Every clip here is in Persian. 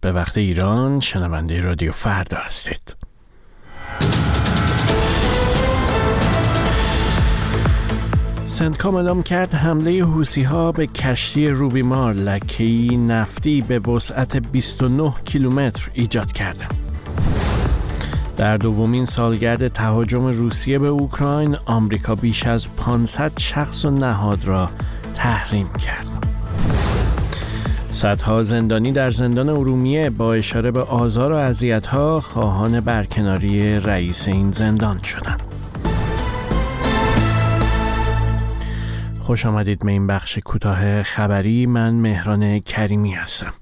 به وقت ایران شنونده رادیو فردا هستید سندکام اعلام کرد حمله حوسی ها به کشتی روبیمار لکهی نفتی به وسعت 29 کیلومتر ایجاد کرده. در دومین سالگرد تهاجم روسیه به اوکراین آمریکا بیش از 500 شخص و نهاد را تحریم کرد. صدها زندانی در زندان ارومیه با اشاره به آزار و اذیت‌ها خواهان برکناری رئیس این زندان شدند. خوش آمدید به این بخش کوتاه خبری. من مهران کریمی هستم.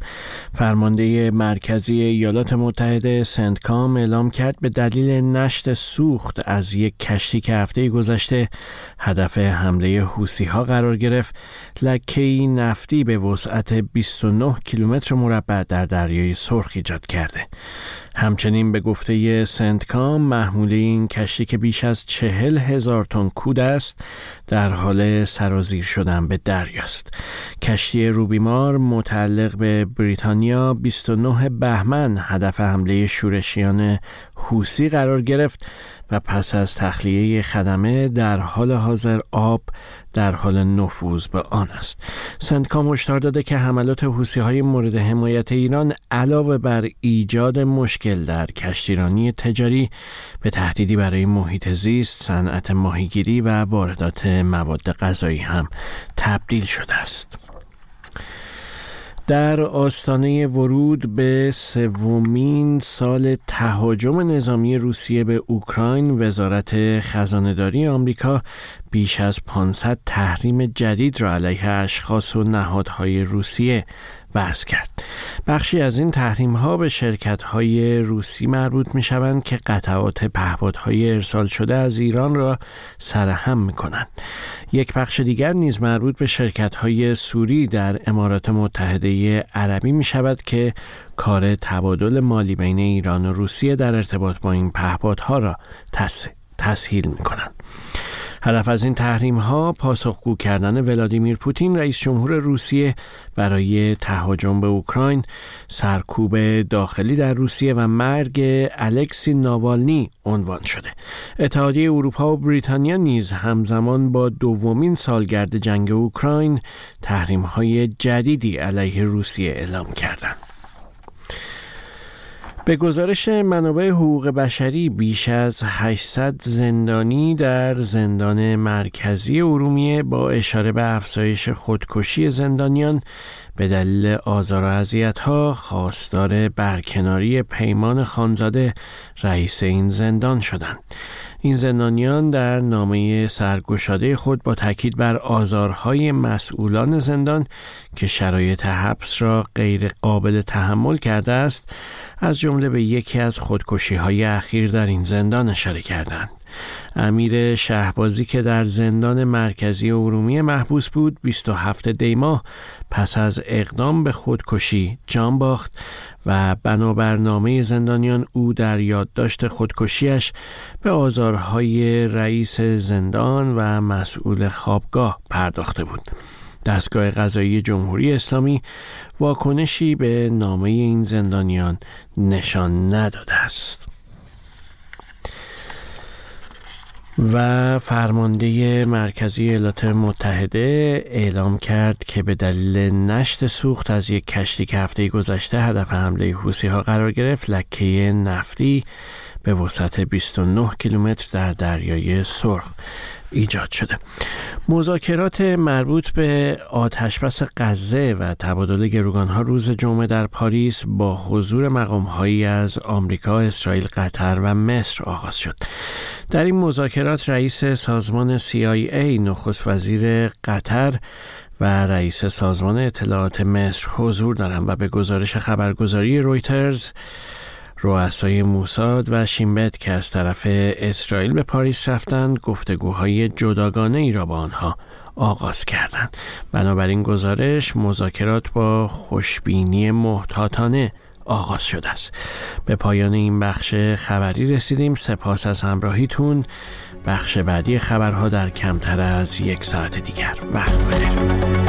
فرمانده مرکزی ایالات متحده سنتکام اعلام کرد به دلیل نشت سوخت از یک کشتی که هفته گذشته هدف حمله حوسی ها قرار گرفت لکه نفتی به وسعت 29 کیلومتر مربع در دریای سرخ ایجاد کرده. همچنین به گفته سنتکام محموله این کشتی که بیش از چهل هزار تن کود است در حال سرازیر شدن به دریاست. کشتی روبیمار متعلق به بریتانیا 29 بهمن هدف حمله شورشیان حوسی قرار گرفت. و پس از تخلیه خدمه در حال حاضر آب در حال نفوذ به آن است. سندکام هشدار داده که حملات حوسی های مورد حمایت ایران علاوه بر ایجاد مشکل در کشتیرانی تجاری به تهدیدی برای محیط زیست صنعت ماهیگیری و واردات مواد غذایی هم تبدیل شده است. در آستانه ورود به سومین سال تهاجم نظامی روسیه به اوکراین وزارت خزانهداری آمریکا بیش از 500 تحریم جدید را علیه اشخاص و نهادهای روسیه وضع کرد. بخشی از این تحریم ها به شرکت های روسی مربوط می شوند که قطعات پهپادهای ارسال شده از ایران را سرهم می کنند یک بخش دیگر نیز مربوط به شرکت های سوری در امارات متحده عربی می شود که کار تبادل مالی بین ایران و روسیه در ارتباط با این پهپادها را تسهیل می کنند هدف از این تحریم ها پاسخگو کردن ولادیمیر پوتین رئیس جمهور روسیه برای تهاجم به اوکراین سرکوب داخلی در روسیه و مرگ الکسی ناوالنی عنوان شده. اتحادیه اروپا و بریتانیا نیز همزمان با دومین سالگرد جنگ اوکراین تحریم های جدیدی علیه روسیه اعلام کردند. به گزارش منابع حقوق بشری بیش از 800 زندانی در زندان مرکزی ارومیه با اشاره به افزایش خودکشی زندانیان به دلیل آزار و ها خواستار برکناری پیمان خانزاده رئیس این زندان شدند. این زندانیان در نامه سرگشاده خود با تاکید بر آزارهای مسئولان زندان که شرایط حبس را غیر قابل تحمل کرده است از جمله به یکی از خودکشی های اخیر در این زندان اشاره کردند. امیر شهبازی که در زندان مرکزی ارومیه محبوس بود 27 دیما پس از اقدام به خودکشی جان باخت و بنابر نامه زندانیان او در یادداشت خودکشیش به آزارهای رئیس زندان و مسئول خوابگاه پرداخته بود. دستگاه قضایی جمهوری اسلامی واکنشی به نامه این زندانیان نشان نداده است. و فرمانده مرکزی ایالات متحده اعلام کرد که به دلیل نشت سوخت از یک کشتی که هفته گذشته هدف حمله حوسی ها قرار گرفت لکه نفتی به وسعت 29 کیلومتر در دریای سرخ. ایجاد شده. مذاکرات مربوط به آتشبس غزه و تبادل گروگانها روز جمعه در پاریس با حضور مقامهایی از آمریکا، اسرائیل، قطر و مصر آغاز شد. در این مذاکرات رئیس سازمان CIA نخست وزیر قطر و رئیس سازمان اطلاعات مصر حضور دارند و به گزارش خبرگزاری رویترز رؤسای موساد و شیمبت که از طرف اسرائیل به پاریس رفتند گفتگوهای جداگانه ای را با آنها آغاز کردند. بنابراین گزارش مذاکرات با خوشبینی محتاطانه آغاز شده است. به پایان این بخش خبری رسیدیم. سپاس از همراهیتون. بخش بعدی خبرها در کمتر از یک ساعت دیگر. وقت بخیر